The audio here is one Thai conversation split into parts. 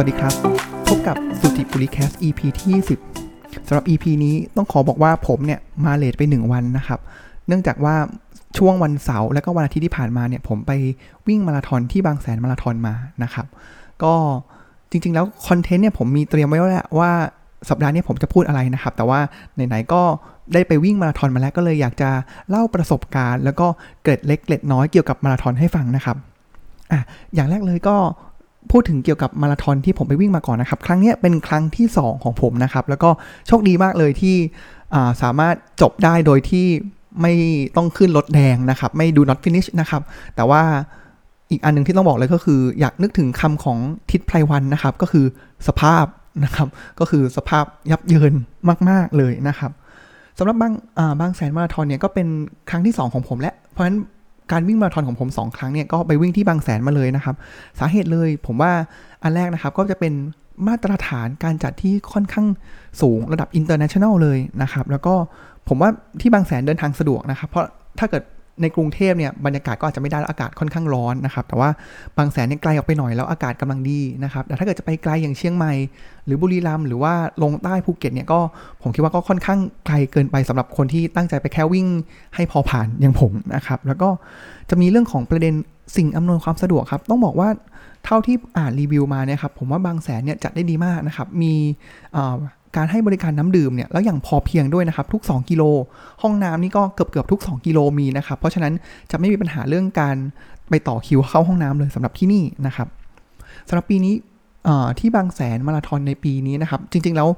วัสดีครับ พบกับสุติปุริแคส EP ที่20สำหรับ EP นี้ต้องขอบอกว่าผมเนี่ยมาเลทไป 1 วันนะครับ เนื่องจากว่าช่วงวันเสาร์และก็วันอาทิตย์ที่ผ่านมาเนี่ย ผมไปวิ่งมาราธอนที่บางแสนมาราธอนมานะครับ ก็จริง ๆ แล้วคอนเทนต์เนี่ยผมมีเตรียมไว้แล้วแหละว่าสัปดาห์นี้ผมจะพูดอะไรนะครับ แต่ว่าไหนๆก็ได้ไปวิ่งมาราธอนมาแล้วก็เลยอยากจะเล่าประสบการณ์ แล้วก็เกร็ดเล็กเกร็ดน้อยเกี่ยวกับมาราธอนให้ฟังนะครับอะอย่างแรกเลยก็ พูดถึงเกี่ยวกับมาราธอนที่ผมไปวิ่งมาก่อนนะครับ ครั้งนี้เป็นครั้งที่ 2 ของผมนะครับ แล้วก็โชคดีมากเลยที่สามารถจบได้โดยที่ไม่ต้องขึ้นรถแดงนะครับ ไม่ดู not finish นะครับ แต่ว่าอีกอันหนึ่งที่ต้องบอกเลยก็คือ อยากนึกถึงคำของทิศไพรวันนะครับ ก็คือสภาพนะครับ ก็คือสภาพยับเยินมาก ๆ เลยนะครับสำหรับบางบางแสนมาราธอนเนี่ยก็เป็นครั้งที่ 2 ของผมและเพราะฉะนั้น การวิ่งมาราธอนของผม2ครั้งเนี่ยก็ไปวิ่งที่บางแสนมาเลยนะครับ สาเหตุเลยผมว่าอันแรกนะครับก็จะเป็นมาตรฐานการจัดที่ค่อนข้างสูงระดับ international เลยนะครับ แล้วก็ผมว่าที่บางแสนเดินทางสะดวกนะครับ เพราะถ้าเกิด ในกรุงเทพเนี่ยบรรยากาศก็อาจจะไม่ได้แล้วอากาศค่อนข้างร้อนนะครับ แต่ว่าบางแสนเนี่ยไกลออกไปหน่อยแล้วอากาศกำลังดีนะครับ แต่ถ้าเกิดจะไปไกลอย่างเชียงใหม่ หรือบุรีรัมย์หรือว่าลงใต้ภูเก็ตเนี่ยก็ผมคิดว่าก็ค่อนข้างไกลเกินไปสำหรับคนที่ตั้งใจไปแค่วิ่งให้พอผ่านอย่างผมนะครับ แล้วก็จะมีเรื่องของประเด็นสิ่งอำนวยความสะดวกครับ ต้องบอกว่าเท่าที่อ่านรีวิวมาเนี่ยครับผมว่าบางแสนเนี่ยจัดได้ดีมากนะครับ มี การให้บริการน้ำดื่มเนี่ยแล้วอย่างพอเพียงด้วยนะครับทุก 2 กิโล ห้องน้ำนี่ก็เกือบเกือบทุก 2 กิโลมีนะครับ เพราะฉะนั้นจะไม่มีปัญหาเรื่องการไปต่อคิวเข้าห้องน้ำเลยสำหรับที่นี่นะครับสำหรับปีนี้ที่บางแสนมาราธอนในปีนี้นะครับ จริง ๆ แล้ว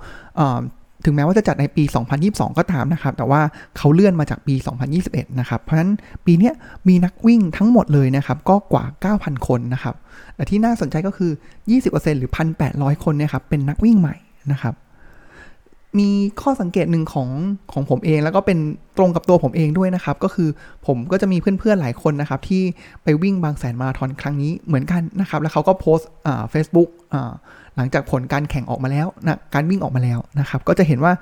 ถึงแม้ว่าจะจัดในปี 2022 ก็ตามนะครับ แต่ว่าเขาเลื่อนมาจากปี 2021 นะครับ เพราะฉะนั้นปีนี้มีนักวิ่งทั้งหมดเลยนะครับ ก็กว่า 9,000 คนนะครับ แต่ที่น่าสนใจก็คือ 20%หรือ 1,800 คนเนี่ยครับ เป็นนักวิ่งใหม่นะครับ มีข้อสังเกตหนึ่งของของผมเอง แล้วก็เป็นตรงกับตัวผมเองด้วยนะครับ ก็คือผมก็จะมีเพื่อนๆหลายคนนะครับ ที่ไปวิ่งบางแสนมาราธอนครั้งนี้เหมือนกันนะครับ แล้วเขาก็โพสต์อ่าเฟซบุ๊กอ่าหลังจากผลการแข่งออกมาแล้วนะการวิ่งออกมาแล้วนะครับ ก็จะเห็นว่า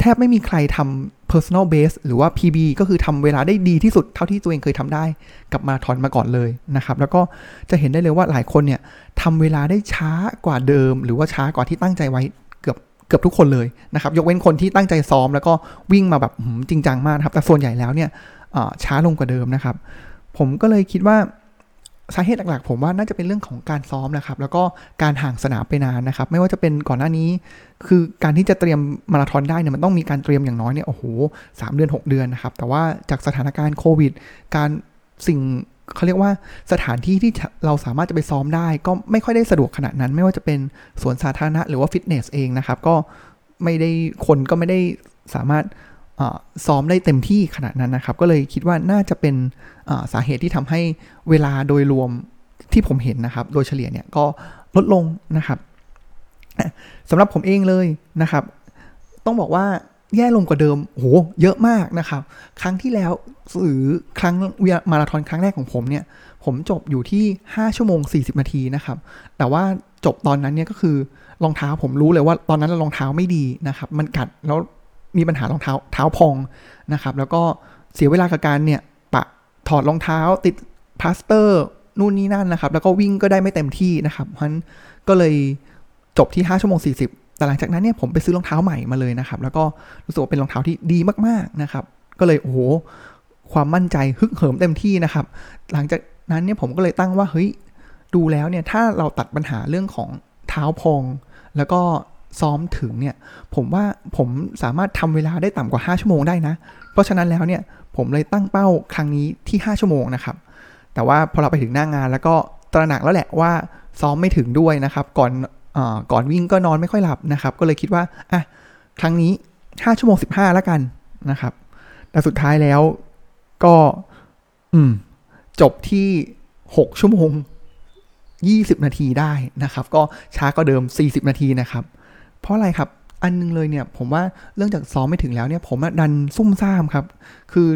แทบไม่มีใครทำ personal base หรือว่า PB ก็คือทำเวลาได้ดีที่สุดเท่าที่ตัวเองเคยทำได้กับมาทอนมาก่อนเลยนะครับ แล้วก็จะเห็นได้เลยว่าหลายคนเนี่ยทำเวลาได้ช้ากว่าเดิม หรือว่าช้ากว่าที่ตั้งใจไว้ เกือบทุกคนเลยนะครับ ยกเว้นคนที่ตั้งใจซ้อมแล้วก็วิ่งมาแบบจริงจังมากครับ แต่ส่วนใหญ่แล้วเนี่ยช้าลงกว่าเดิมนะครับ ผมก็เลยคิดว่าสาเหตุหลักๆ ผมว่าน่าจะเป็นเรื่องของการซ้อมนะครับ แล้วก็การห่างสนามไปนานนะครับ ไม่ว่าจะเป็นก่อนหน้านี้ คือการที่จะเตรียมมาราธอนได้เนี่ยมันต้องมีการเตรียมอย่างน้อยเนี่ยโอ้โหสเดือน 6 เดือนนะครับ แต่ว่าจากสถานการณ์โควิด การสิ่ง เขาเรียกว่าสถานที่ที่เราสามารถจะไปซ้อมได้ ก็ไม่ค่อยได้สะดวกขนาดนั้น ไม่ว่าจะเป็นสวนสาธารณะหรือว่าฟิตเนสเองนะครับ ก็ไม่ได้คนก็ไม่ได้สามารถซ้อมได้เต็มที่ขนาดนั้นนะครับ ก็เลยคิดว่าน่าจะเป็นสาเหตุที่ทำให้เวลาโดยรวมที่ผมเห็นนะครับ โดยเฉลี่ยเนี่ยก็ลดลงนะครับสำหรับผมเองเลยนะครับ ต้องบอกว่า แย่ลงกว่าเดิมโหเยอะมากนะครับ ครั้งที่แล้วหรือครั้งวมาราธอนครั้งแรกของผมเนี่ย ผมจบอยู่ที่ 5 ชั่วโมง 40 นาทีนะครับ แต่ว่าจบตอนนั้นเนี่ยก็คือรองเท้าผมรู้เลยว่าตอนนั้นรองเท้าไม่ดีนะครับ มันกัดแล้วมีปัญหารองเท้าเท้าพองนะครับ แล้วก็เสียเวลากับการเนี่ยปะถอดรองเท้าติดพลาสเตอร์นู่นนี่นั่นนะครับ แล้วก็วิ่งก็ได้ไม่เต็มที่นะครับเพราะฉะนั้นก็เลยจบที่ 5 ชั่วโมง 40 แต่หลังจากนั้นเนี่ยผมไปซื้อรองเท้าใหม่มาเลยนะครับ แล้วก็รู้สึกว่าเป็นรองเท้าที่ดีมากๆนะครับ ก็เลยโอ้โหความมั่นใจฮึกเหิมเต็มที่นะครับ หลังจากนั้นเนี่ยผมก็เลยตั้งว่าเฮ้ยดูแล้วเนี่ยถ้าเราตัดปัญหาเรื่องของเท้าพอง แล้วก็ซ้อมถึงเนี่ยผมว่าผมสามารถทำเวลาได้ต่ำกว่า 5 ชั่วโมงได้นะ เพราะฉะนั้นแล้วเนี่ยผมเลยตั้งเป้าครั้งนี้ที่ 5 ชั่วโมงนะครับ แต่ว่าพอเราไปถึงหน้างงานแล้วก็ตระหนักแล้วแหละว่าซ้อมไม่ถึงด้วยนะครับ ก่อน ก่อนวิ่งก็นอนไม่ค่อยหลับนะครับ ก็เลยคิดว่าอะครั้งนี้ 5 ชั่วโมง 15แล้วกันนะครับ แต่สุดท้ายแล้วก็ อืม จบที่ 6 ชั่วโมง 20 นาทีได้นะครับ ก็ช้าก็เดิม 40 นาทีนะครับ เพราะอะไรครับอันนึงเลยเนี่ยผมว่าเรื่องจากซ้อมไม่ถึงแล้วเนี่ยผมดันซุ่มซ่ามครับ คือ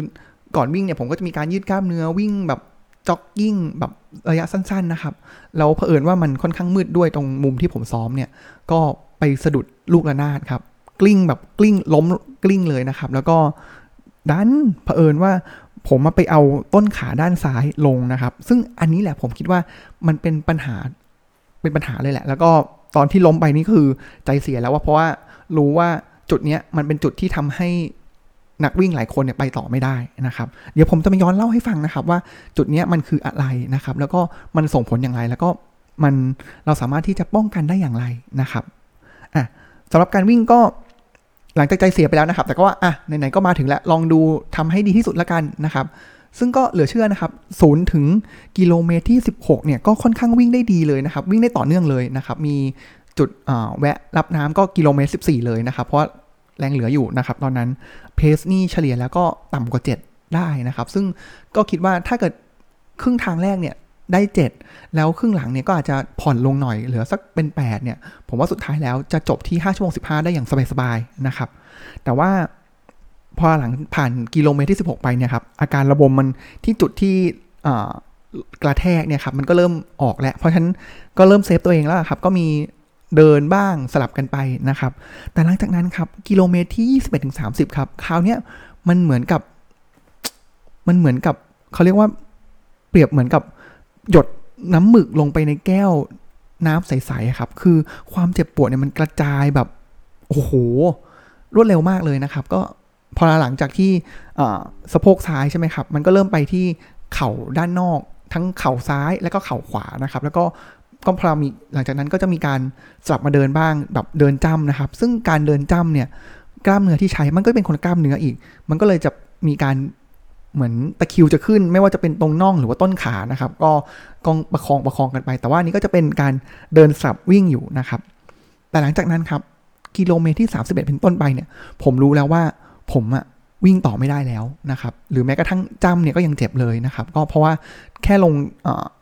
ก่อนวิ่งเนี่ยผมก็จะมีการยืดกล้ามเนื้อวิ่งแบบ จ็อกกิ้งแบบระยะสั้นๆนะครับ แล้วเผอิญว่ามันค่อนข้างมืดด้วยตรงมุมที่ผมซ้อมเนี่ย ก็ไปสะดุดลูกระนาดครับ กลิ้งแบบกลิ้งล้มกลิ้งเลยนะครับ แล้วก็ดันเผอิญว่าผมมาไปเอาต้นขาด้านซ้ายลงนะครับ ซึ่งอันนี้แหละผมคิดว่ามันเป็นปัญหาเป็นปัญหาเลยแหละ แล้วก็ตอนที่ล้มไปนี่คือใจเสียแล้วว่าเพราะว่ารู้ว่าจุดเนี้ยมันเป็นจุดที่ทำให้ นักวิ่งหลายคนเนี่ยไปต่อไม่ได้นะครับ เดี๋ยวผมจะมาย้อนเล่าให้ฟังนะครับ ว่าจุดนี้มันคืออะไรนะครับ แล้วก็มันส่งผลอย่างไร แล้วก็มันเราสามารถที่จะป้องกันได้อย่างไรนะครับอะสำหรับการวิ่งก็หลังจากใจเสียไปแล้วนะครับ แต่ก็ว่าอะไหนๆก็มาถึงแล้วลองดูทำให้ดีที่สุดละกันนะครับ ซึ่งก็เหลือเชื่อนะครับศูนย์ถึงกิโลเมตรที่ 16เนี่ยก็ค่อนข้างวิ่งได้ดีเลยนะครับ วิ่งได้ต่อเนื่องเลยนะครับ มีจุดแวะรับน้ำก็กิโลเมตร 14 เลยนะครับ เพราะ แรงเหลืออยู่นะครับตอนนั้นเพสนี่เฉลี่ยแล้วก็ต่ำกว่า 7 ได้นะครับ ซึ่งก็คิดว่าถ้าเกิดครึ่งทางแรกเนี่ยได้ 7 แล้วครึ่งหลังเนี่ยก็อาจจะผ่อนลงหน่อยเหลือสักเป็น 8 เนี่ย ผมว่าสุดท้ายแล้วจะจบที่5ชั่วโมง15 ได้อย่างสบายๆนะครับ แต่ว่าพอหลังผ่านกิโลเมตรที่ 16 ไปเนี่ยครับอาการระบมมันที่จุดที่กระแทกเนี่ยครับมันก็เริ่มออกแล้ว เพราะฉะนั้นก็เริ่มเซฟตัวเองแล้วครับ ก็มี เดินบ้างสลับกันไปนะครับ แต่หลังจากนั้นครับกิโลเมตรที่ 21ถึง30 ครับคราวนี้มันเหมือนกับ มันเหมือนกับเขาเรียกว่าเปรียบเหมือนกับหยดน้ำหมึกลงไปในแก้วน้ำใสๆครับ คือความเจ็บปวดเนี่ยมันกระจายแบบโอ้โหรวดเร็วมากเลยนะครับ ก็พอหลังจากที่สะโพกซ้ายใช่ไหมครับ มันก็เริ่มไปที่เข่าด้านนอก ทั้งเข่าซ้ายและก็เข่าขวานะครับ แล้วก็ ก็พอมีหลังจากนั้นก็จะมีการสลับมาเดินบ้างแบบเดินจ้ำนะครับ ซึ่งการเดินจ้ำเนี่ยกล้ามเนื้อที่ใช้มันก็เป็นคนละกล้ามเนื้ออีก มันก็เลยจะมีการเหมือนตะคิวจะขึ้น ไม่ว่าจะเป็นตรงน่องหรือว่าต้นขานะครับ ก็กองประคองประคองกันไป แต่ว่านี้ก็จะเป็นการเดินสับวิ่งอยู่นะครับ แต่หลังจากนั้นครับกิโลเมตรที่ 31 เป็นต้นไปเนี่ยผมรู้แล้วว่าผมอะวิ่งต่อไม่ได้แล้วนะครับ หรือแม้กระทั่งจำเนี่ยก็ยังเจ็บเลยนะครับ ก็เพราะว่าแค่ลง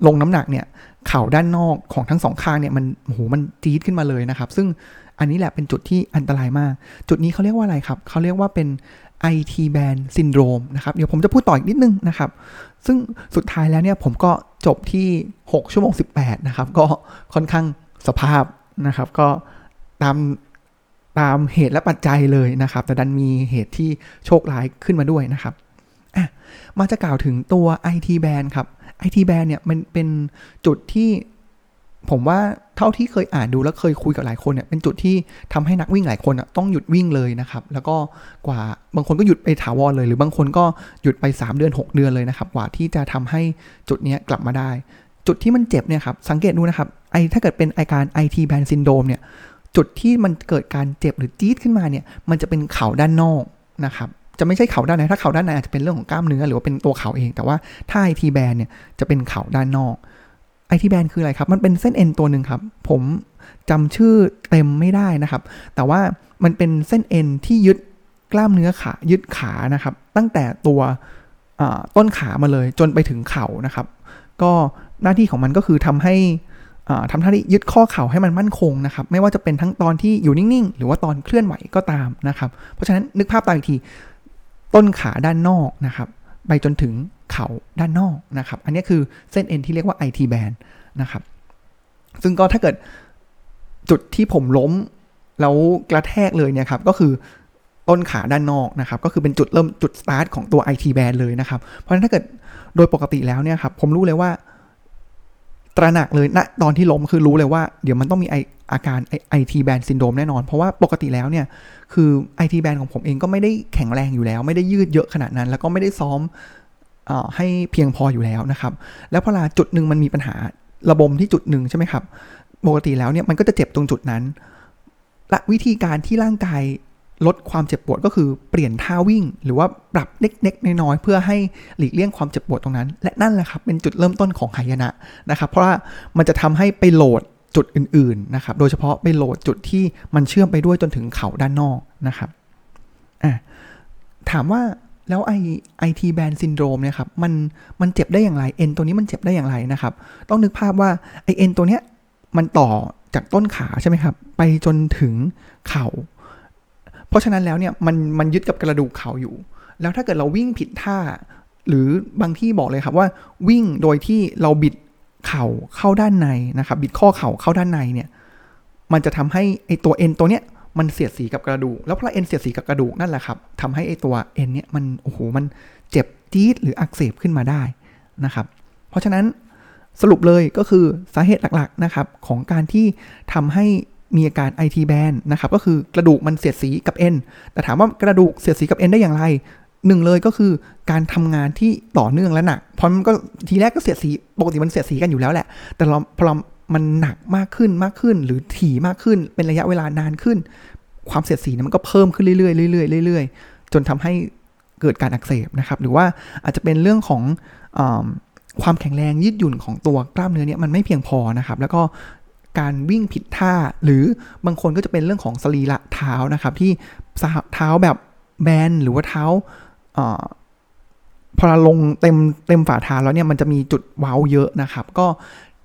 ลงน้ำหนักเนี่ย เข่าด้านนอกของทั้งสองข้างเนี่ยมันโหมันจี๊ดขึ้นมาเลยนะครับ ซึ่งอันนี้แหละเป็นจุดที่อันตรายมาก จุดนี้เขาเรียกว่าอะไรครับ เขาเรียกว่าเป็น IT band syndrome นะครับ เดี๋ยวผมจะพูดต่ออีกนิดนึงนะครับ ซึ่งสุดท้ายแล้วเนี่ยผมก็จบที่ 6 ชั่วโมง 18 นะครับ ก็ค่อนข้างสภาพนะครับ ก็ตามตามเหตุและปัจจัยเลยนะครับ แต่ดันมีเหตุที่โชคร้ายขึ้นมาด้วยนะครับอะมาจะกล่าวถึงตัว IT band ครับ IT band เนี่ยมันเป็นจุดที่ผมว่าเท่าที่เคยอ่านดูแล้วเคยคุยกับหลายคนเนี่ยเป็นจุดที่ทำให้นักวิ่งหลายคนต้องหยุดวิ่งเลยนะครับ แล้วก็กว่าบางคนก็หยุดไปถาวรเลย หรือบางคนก็หยุดไป 3 เดือน 6 เดือนเลยนะครับ กว่าที่จะทำให้จุดนี้กลับมาได้ จุดที่มันเจ็บเนี่ยครับสังเกตดูนะครับไอถ้าเกิดเป็นอาการ IT band syndrome เนี่ยจุดที่มันเกิดการเจ็บหรือจี๊ดขึ้นมาเนี่ยมันจะเป็นเข่าด้านนอกนะครับ จะไม่ใช่เข่าด้านในถ้าเข่าด้านในอาจจะเป็นเรื่องของกล้ามเนื้อหรือว่าเป็นตัวเข่าเอง แต่ว่าถ้าไอทีแบนเนี่ยจะเป็นเข่าด้านนอกไอทีแบนคืออะไรครับ มันเป็นเส้นเอ็นตัวหนึ่งครับ ผมจำชื่อเต็มไม่ได้นะครับ แต่ว่ามันเป็นเส้นเอ็นที่ยึดกล้ามเนื้อขายึดขานะครับ ตั้งแต่ตัวต้นขามาเลยจนไปถึงเข่านะครับ ก็หน้าที่ของมันก็คือทำให้ทำหน้าที่ยึดข้อเข่าให้มันมั่นคงนะครับ ไม่ว่าจะเป็นทั้งตอนที่อยู่นิ่งๆ หรือว่าตอนเคลื่อนไหวก็ตามนะครับ เพราะฉะนั้นนึกภาพตามอีกที ต้นขาด้านนอกนะครับไปจนถึงเข่าด้านนอกนะครับ อันนี้คือเส้นเอ็นที่เรียกว่า IT band นะครับ ซึ่งก็ถ้าเกิดจุดที่ผมล้มแล้วกระแทกเลยเนี่ยครับก็คือต้นขาด้านนอกนะครับ ก็คือเป็นจุดเริ่มจุดสตาร์ทของตัว IT band เลยนะครับ เพราะฉะนั้นถ้าเกิดโดยปกติแล้วเนี่ยครับผมรู้เลยว่าตระหนักเลยณนะตอนที่ล้มคือรู้เลยว่าเดี๋ยวมันต้องมีไอ อาการไอทีแบนซินโดมแน่นอน เพราะว่าปกติแล้วเนี่ย คือไอทีแบนของผมเองก็ไม่ได้แข็งแรงอยู่แล้ว ไม่ได้ยืดเยอะขนาดนั้น แล้วก็ไม่ได้ซ้อมอให้เพียงพออยู่แล้วนะครับ แล้วพอลาจุดหนึ่งมันมีปัญหาระบมที่จุดหนึ่งใช่ไหมครับ ปกติแล้วเนี่ยมันก็จะเจ็บตรงจุดนั้น และวิธีการที่ร่างกายลดความเจ็บปวดก็คือเปลี่ยนท่าวิ่ง หรือว่าปรับเล็กๆน้อยๆเพื่อให้หลีกเลี่ยงความเจ็บปวดตรงนั้น และนั่นแหละครับเป็นจุดเริ่มต้นของหายนะนะครับ เพราะว่ามันจะทำให้ไปโหลด จุดอื่นๆนะครับโดยเฉพาะไปโหลดจุดที่มันเชื่อมไปด้วยจนถึงเขาด้านนอกนะครับอะถามว่าแล้วไอไอทีแบนซินโดรมเนี่ยครับมันมันเจ็บได้อย่างไรเอ็นตัวนี้มันเจ็บได้อย่างไรนะครับ ต้องนึกภาพว่าไอเอ็นตัวเนี้ยมันต่อจากต้นขาใช่ไหมครับ ไปจนถึงเขา่าเพราะฉะนั้นแล้วเนี่ยมันมันยึดกับกระดูกเข่าอยู่ แล้วถ้าเกิดเราวิ่งผิดท่า หรือบางที่บอกเลยครับว่าวิ่งโดยที่เราบิด เข่าเข้าด้านในนะครับบิดข้อเข่าเข้าด้านในเนี่ยมันจะทำให้ไอตัวเอ็นตัวเนี้ยมันเสียดสีกับกระดูก แล้วพอเอ็นเสียดสีกับกระดูกนั่นแหละครับทำให้ไอตัวเอ็นเนี่ยมันโอ้โหมันเจ็บจี๊ดหรืออักเสบขึ้นมาได้นะครับ เพราะฉะนั้นสรุปเลยก็คือสาเหตุหลักๆนะครับของการที่ทำให้มีอาการ IT แบนนะครับก็คือกระดูกมันเสียดสีกับเอ็นแต่ถามว่ากระดูกเสียดสีกับเอ็นได้อย่างไร หนึ่งเลยก็คือการทำงานที่ต่อเนื่องและหนักเพราะมันก็ทีแรกก็เสียดสีปกติมันเสียดสีกันอยู่แล้วแหละ แต่เราพอมันหนักมากขึ้นมากขึ้น หรือถี่มากขึ้น เป็นระยะเวลานานขึ้น ความเสียดสีนมันก็เพิ่มขึ้นเรื่อยๆเรื่อยๆเรื่อยๆ จนทำให้เกิดการอักเสบนะครับ หรือว่าอาจจะเป็นเรื่องของอความแข็งแรงยืดหยุ่นของตัวกล้ามเนื้อเนี่ยมันไม่เพียงพอนะครับ แล้วก็การวิ่งผิดท่า หรือบางคนก็จะเป็นเรื่องของสรีระเท้านะครับ ที่เท้าแบบแบนหรือว่าเท้า พอเราลงเต็มเต็มฝ่าเท้าแล้วเนี่ยมันจะมีจุดเว้าเยอะนะครับ ก็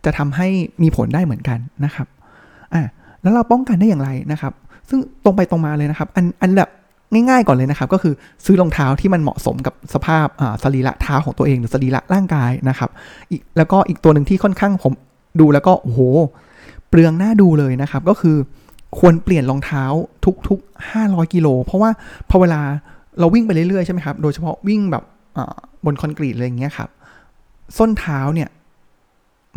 จะทำให้มีผลได้เหมือนกันนะครับอะแล้วเราป้องกันได้อย่างไรนะครับ ซึ่งตรงไปตรงมาเลยนะครับ อันอันแบบง่ายๆก่อนเลยนะครับ ก็คือซื้อรองเท้าที่มันเหมาะสมกับสภาพสรีระเท้าของตัวเองหรือสรีระร่างกายนะครับอีกแล้วก็อีกตัวหนึ่งที่ค่อนข้างผมดูแล้วก็โอ้โหเปลืองหน้าดูเลยนะครับ ก็คือควรเปลี่ยนรองเท้าทุกๆ 500 กิโล เพราะว่าพอเวลา เราวิ่งไปเรื่อยๆใช่ไหมครับ โดยเฉพาะวิ่งแบบบนคอนกรีตอะไรอย่างเงี้ยครับ ส้นเท้าเนี่ย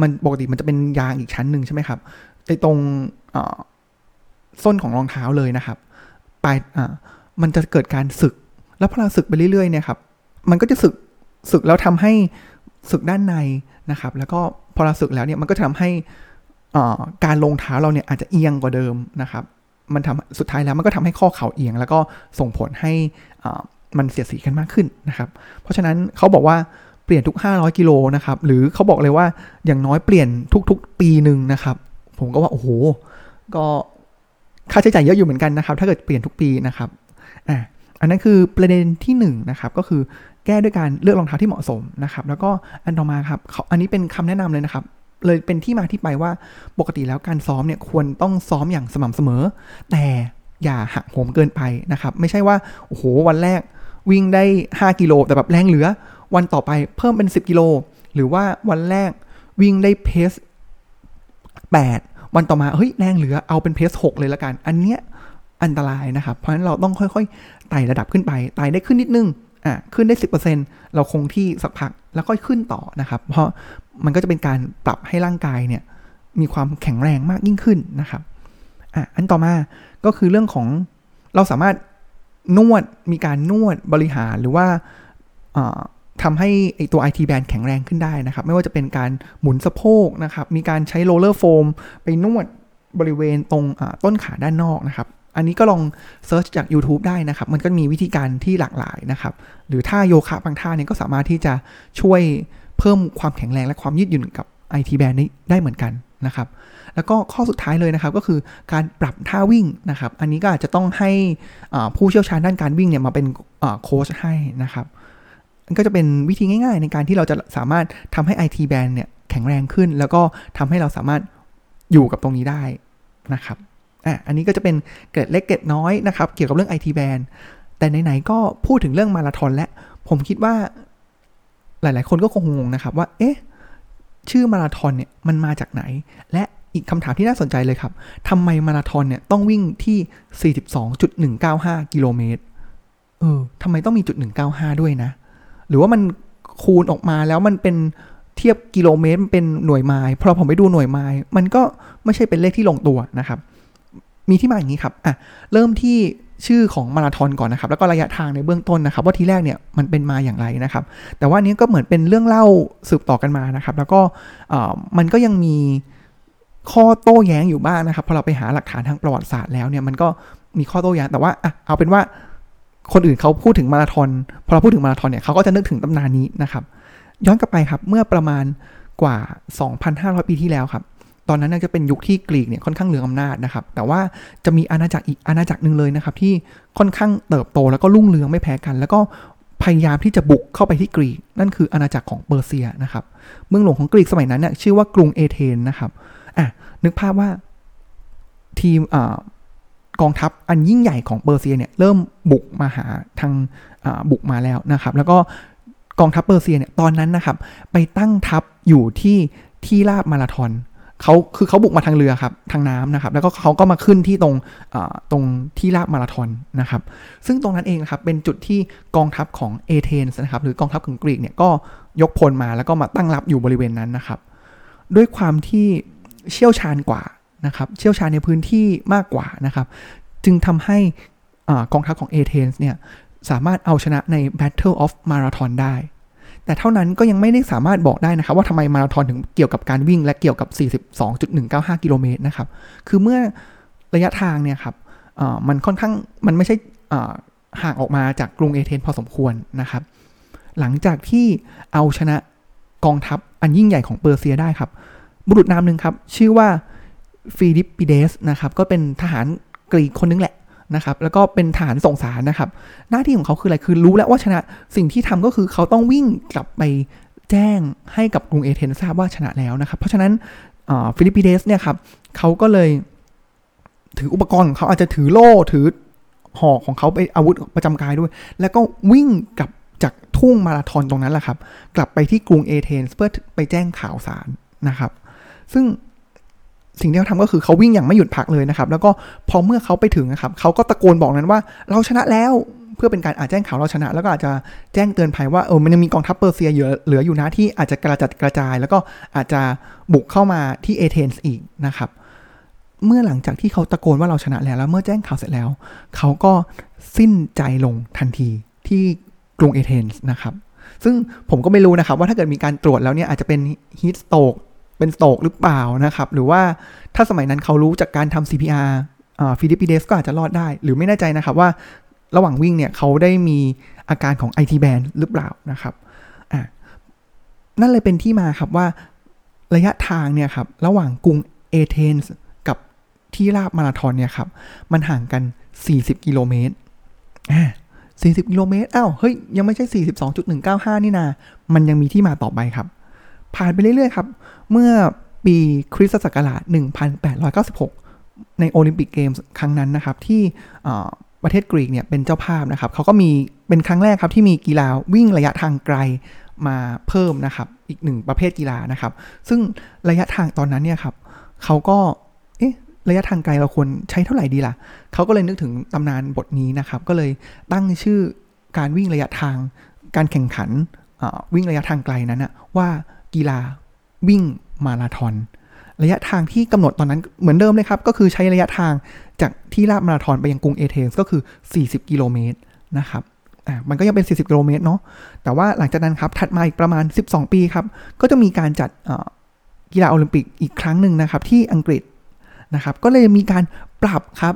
มันปกติมันจะเป็นยางอีกชั้นหนึ่งใช่ไหมครับไอ้ตรงส้นของรองเท้าเลยนะครับปลายมันจะเกิดการสึก แล้วพอเราสึกไปเรื่อยๆเนี่ยครับ มันก็จะสึกสึกแล้วทำให้สึกด้านในนะครับ แล้วก็พอเราสึกแล้วเนี่ยมันก็ทำให้การลงเท้าเราเนี่ยอาจจะเอียงกว่าเดิมนะครับ มันทำสุดท้ายแล้วมันก็ทำให้ข้อเข่าเอียง แล้วก็ส่งผลให้มันเสียดสีกันมากขึ้นนะครับ เพราะฉะนั้นเขาบอกว่าเปลี่ยนทุก 500 กิโลนะครับ หรือเขาบอกเลยว่าอย่างน้อยเปลี่ยนทุกๆ ปีหนึ่งนะครับ ผมก็ว่าโอ้โห ก็ค่าใช้จ่ายเยอะอยู่เหมือนกันนะครับ ถ้าเกิดเปลี่ยนทุกปีนะครับ อะ อันนั้นคือประเด็นที่1นนะครับ ก็คือแก้ด้วยการเลือกรองเท้าที่เหมาะสมนะครับ แล้วก็อันต่อมาครับ อันนี้เป็นคำแนะนำเลยนะครับ เลยเป็นที่มาที่ไปว่าปกติแล้วการซ้อมเนี่ยควรต้องซ้อมอย่างสม่ำเสมอ แต่อย่าหักโหมเกินไปนะครับ ไม่ใช่ว่าโอ้โหวันแรกวิ่งได้ 5 กิโลแต่แบบแรงเหลือ วันต่อไปเพิ่มเป็น 10 กิโล หรือว่าวันแรกวิ่งได้เพส 8 วันต่อมาเฮ้ยแรงเหลือเอาเป็นเพส 6 เลยละกัน อันเนี้ยอันตรายนะครับ เพราะฉะนั้นเราต้องค่อยๆไต่ระดับขึ้นไปไต่ได้ขึ้นนิดนึงอะขึ้นได้ 10%เราคงที่สักพักแล้วค่อยขึ้นต่อนะครับ เพราะ มันก็จะเป็นการปรับให้ร่างกายเนี่ยมีความแข็งแรงมากยิ่งขึ้นนะครับอะอันต่อมาก็คือเรื่องของเราสามารถนวดมีการนวดบริหารหรือว่าทำให้ไอตัว IT band แข็งแรงขึ้นได้นะครับ ไม่ว่าจะเป็นการหมุนสะโพกนะครับ มีการใช้ roller foam ไปนวดบริเวณตรงต้นขาด้านนอกนะครับ อันนี้ก็ลอง search จาก YouTube ได้นะครับ มันก็มีวิธีการที่หลากหลายนะครับ หรือท่าโยคะบางท่าเนี่ยก็สามารถที่จะช่วย เพิ่มความแข็งแรงและความยืดหยุ่นกับ IT band นี้ได้เหมือนกันนะครับ แล้วก็ข้อสุดท้ายเลยนะครับก็คือการปรับท่าวิ่งนะครับ อันนี้ก็อาจจะต้องให้ผู้เชี่ยวชาญด้านการวิ่งเนี่ยมาเป็นโค้ชให้นะครับก็จะเป็นวิธีง่าย ๆ ในการที่เราจะสามารถทำให้ IT band เนี่ยแข็งแรงขึ้น แล้วก็ทำให้เราสามารถอยู่กับตรงนี้ได้นะครับอะอันนี้ก็จะเป็นเกร็ดเล็กเกร็ดน้อยนะครับ เกี่ยวกับเรื่อง IT band แต่ไหนๆก็พูดถึงเรื่องมาราธอนและผมคิดว่า หลาย ๆ คนก็คงงงนะครับว่า เอ๊ะ ชื่อมาราธอนเนี่ยมันมาจากไหน และอีกคำถามที่น่าสนใจเลยครับทำไมมาราธอนเนี่ยต้องวิ่งที่ 42.195 กิโลเมตร เออทำไมต้องมีจุด195 ด้วยนะ หรือว่ามันคูณออกมาแล้วมันเป็นเทียบกิโลเมตรเป็นหน่วยไมล์พอผมไปดูหน่วยไมล์มันก็ไม่ใช่เป็นเลขที่ลงตัวนะครับ มีที่มาอย่างนี้ครับ อะ เริ่มที่ ชื่อของมาราธอนก่อนนะครับ แล้วก็ระยะทางในเบื้องต้นนะครับ ว่าทีแรกเนี่ยมันเป็นมาอย่างไรนะครับ แต่ว่านี้ก็เหมือนเป็นเรื่องเล่าสืบต่อกันมานะครับ แล้วก็มันก็ยังมีข้อโต้แย้งอยู่บ้างนะครับพอเราไปหาหลักฐานทางประวัติศาสตร์แล้วเนี่ยมันก็มีข้อโต้แย้งแต่ว่าอะเอาเป็นว่าคนอื่นเขาพูดถึงมาราธอนพอเราพูดถึงมาราธอนเนี่ยเขาก็จะนึกถึงตำนานนี้นะครับ ย้อนกลับไปครับเมื่อประมาณกว่า 2,500 ปีที่แล้วครับ ตอนนั้นจะเป็นยุคที่กรีกเนี่ยค่อนข้างเหลืองอำนาจนะครับ แต่ว่าจะมีอาณาจักรอีกอาณาจักรหนึ่งเลยนะครับที่ค่อนข้างเติบโตแล้วก็รุ่งเรืองไม่แพ้กัน แล้วก็พยายามที่จะบุกเข้าไปที่กรีก นั่นคืออาณาจักรของเปอร์เซียนะครับ เมืองหลวงของกรีกสมัยนั้นเนี่ยชื่อว่ากรุงเอเธนนะครับอะนึกภาพว่าทีมอกองทัพอันยิ่งใหญ่ของเปอร์เซียเนี่ยเริ่มบุกมาหาทางบุกมาแล้วนะครับ แล้วก็กองทัพเปอร์เซียเนี่ยตอนนั้นนะครับ ไปตั้งทัพอยู่ที่ที่ราบมาราทอน เขาคือเขาบุกมาทางเรือครับทางน้ำนะครับ แล้วก็เขาก็มาขึ้นที่ตรงตรงที่ราบมาราทอนนะครับ ซึ่งตรงนั้นเองนะครับเป็นจุดที่กองทัพของเอเธนส์นะครับ หรือกองทัพของกรีกเนี่ยก็ยกพลมาแล้วก็มาตั้งรับอยู่บริเวณนั้นนะครับ ด้วยความที่เชี่ยวชาญกว่านะครับ เชี่ยวชาญในพื้นที่มากกว่านะครับ จึงทำให้อกองทัพของเอเธนส์เนี่ยสามารถเอาชนะใน Battle of Marathon ได้ แต่เท่านั้นก็ยังไม่ได้สามารถบอกได้นะครับ ว่าทำไมมาราธอนถึงเกี่ยวกับการวิ่ง และเกี่ยวกับ 42.195 กิโลเมตรนะครับ คือเมื่อระยะทางเนี่ยครับมันค่อนข้างมันไม่ใช่ห่างออกมาจากกรุงเอเธนส์พอสมควรนะครับ หลังจากที่เอาชนะกองทัพอันยิ่งใหญ่ของเปอร์เซียได้ครับ บุรุษนามหนึ่งครับ ชื่อว่าฟิลิปปิเดสนะครับ ก็เป็นทหารกรีกคนนึงแหละ นะครับ แล้วก็เป็นทหารส่งสารนะครับ หน้าที่ของเขาคืออะไร คือรู้แล้วว่าชนะ สิ่งที่ทำก็คือเขาต้องวิ่งกลับไปแจ้งให้กับกรุงเอเธนทราบว่าชนะแล้วนะครับ เพราะฉะนั้นฟิลิปปิเดสเนี่ยครับเขาก็เลยถืออุปกรณ์ของเขาอาจจะถือโล่ถือหอกของเขาไปอาวุธประจำกายด้วย แล้วก็วิ่งกลับจากทุ่งมาราธอนตรงนั้นแหละครับ กลับไปที่กรุงเอเธนส์เพื่อไปแจ้งข่าวสารนะครับ ซึ่ง สิ่งที่เขาทำก็คือเขาวิ่งอย่างไม่หยุดพักเลยนะครับ แล้วก็พอเมื่อเขาไปถึงนะครับเขาก็ตะโกนบอกนั้นว่าเราชนะแล้วเพื่อเป็นการอาจแจ้งข่าวเราชนะ แล้วก็อาจจะแจ้งเตือนภัยว่าเออมันยังมีกองทัพเปอร์เซียเหลืออยู่นะที่อาจจะกระจัดกระจาย แล้วก็อาจจะบุกเข้ามาที่เอเธนส์อีกนะครับ เมื่อหลังจากที่เขาตะโกนว่าเราชนะแล้วแล้วเมื่อแจ้งข่าวเสร็จแล้ว เขาก็สิ้นใจลงทันทีที่กรุงเอเธนส์นะครับ ซึ่งผมก็ไม่รู้นะครับว่าถ้าเกิดมีการตรวจแล้วเนี่ยอาจจะเป็นฮีทสโตก เป็นโตกหรือเปล่านะครับ หรือว่าถ้าสมัยนั้นเขารู้จากการทำ CPR ฟิลิปปิเดสก็อาจจะรอดได้ หรือไม่แน่ใจนะครับว่าระหว่างวิ่งเนี่ยเขาได้มีอาการของ IT band หรือเปล่านะครับอ่านั่นเลยเป็นที่มาครับว่าระยะทางเนี่ยครับระหว่างกรุงเอเธนส์กับที่ราบมาราธอนเนี่ยครับมันห่างกัน 40 กิโลเมตรอ่า40 กิโลเมตรอ้าวเฮ้ย ยังไม่ใช่ 42.195 นี่นา มันยังมีที่มาต่อไปครับ ผ่านไปเรื่อยๆครับ เมื่อปีคริสตศักราช 1896 ในโอลิมปิกเกมส์ครั้งนั้นนะครับ ที่ประเทศกรีกเนี่ยเป็นเจ้าภาพนะครับเขาก็มีเป็นครั้งแรกครับที่มีกีฬาวิ่งระยะทางไกลมาเพิ่มนะครับ อีกหนึ่งประเภทกีฬานะครับ ซึ่งระยะทางตอนนั้นเนี่ยครับเขาก็ระยะทางไกลเราควรใช้เท่าไหร่ดีล่ะเขาก็เลยนึกถึงตำนานบทนี้นะครับ ก็เลยตั้งชื่อการวิ่งระยะทาง การแข่งขันวิ่งระยะทางไกลนั้นนะว่ากีฬา วิ่งมาราธอนระยะทางที่กำหนดตอนนั้นเหมือนเดิมเลยครับ ก็คือใช้ระยะทางจากที่ราบมาราธอนไปยังกรุงเอเธนส์ก็คือ 40 กิโลเมตรนะครับอ่ามันก็ยังเป็น 40 กิโลเมตรเนาะแต่ว่าหลังจากนั้นครับ ถัดมาอีกประมาณ 12 ปีครับ ก็จะมีการจัดกีฬาโอลิมปิกอีกครั้งหนึ่งนะครับ ที่อังกฤษนะครับ ก็เลยมีการปรับครับ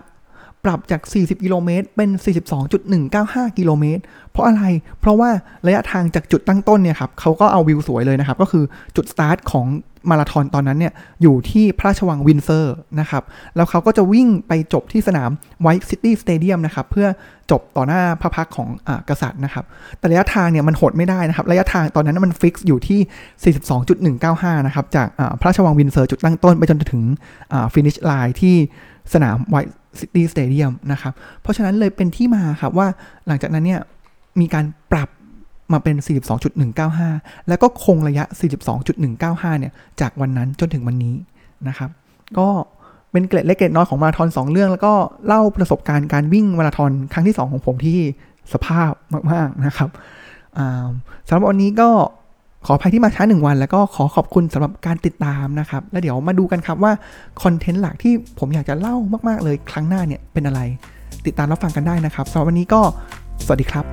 ปรับจาก 40 กิโลเมตร เป็น 42.195 กิโลเมตร เพราะอะไร เพราะว่าระยะทางจากจุดตั้งต้นเนี่ยครับเขาก็เอาวิวสวยเลยนะครับ ก็คือจุดสตาร์ทของมาราธอนตอนนั้นเนี่ยอยู่ที่พระราชวังวินเซอร์นะครับ แล้วเขาก็จะวิ่งไปจบที่สนามไวท์ซิตี้สเตเดียมนะครับ เพื่อจบต่อหน้าพระพักตร์ของอกษัตริย์นะครับ แต่ระยะทางเนี่ยมันหดไม่ได้นะครับ ระยะทางตอนนั้นมัน fix อยู่ที่ 42.195 นะครับ จากพระราชวังวินเซอร์จุดตั้งต้นไปจนถึง finish line ที่ สนามไวท์ซิตี้สเตเดียมนะครับ เพราะฉะนั้นเลยเป็นที่มาครับว่าหลังจากนั้นเนี่ยมีการปรับมาเป็น 42.195 แล้วก็คงระยะ 42.195 เนี่ย จากวันนั้นจนถึงวันนี้นะครับ ก็เป็นเกร็ดเล็กเกร็ดน้อยของมาราธอน 2 เรื่อง แล้วก็เล่าประสบการณ์การวิ่งมาราธอนครั้งที่ 2 ของผมที่สภาพมาก ๆ นะครับสำหรับวันนี้ก็ ขออภัยที่มาช้าหนึ่งวัน แล้วก็ขอขอบคุณสำหรับการติดตามนะครับ แล้วเดี๋ยวมาดูกันครับว่าคอนเทนต์หลักที่ผมอยากจะเล่ามากๆเลยครั้งหน้าเนี่ยเป็นอะไร ติดตามรับฟังกันได้นะครับสำหรับวันนี้ก็สวัสดีครับ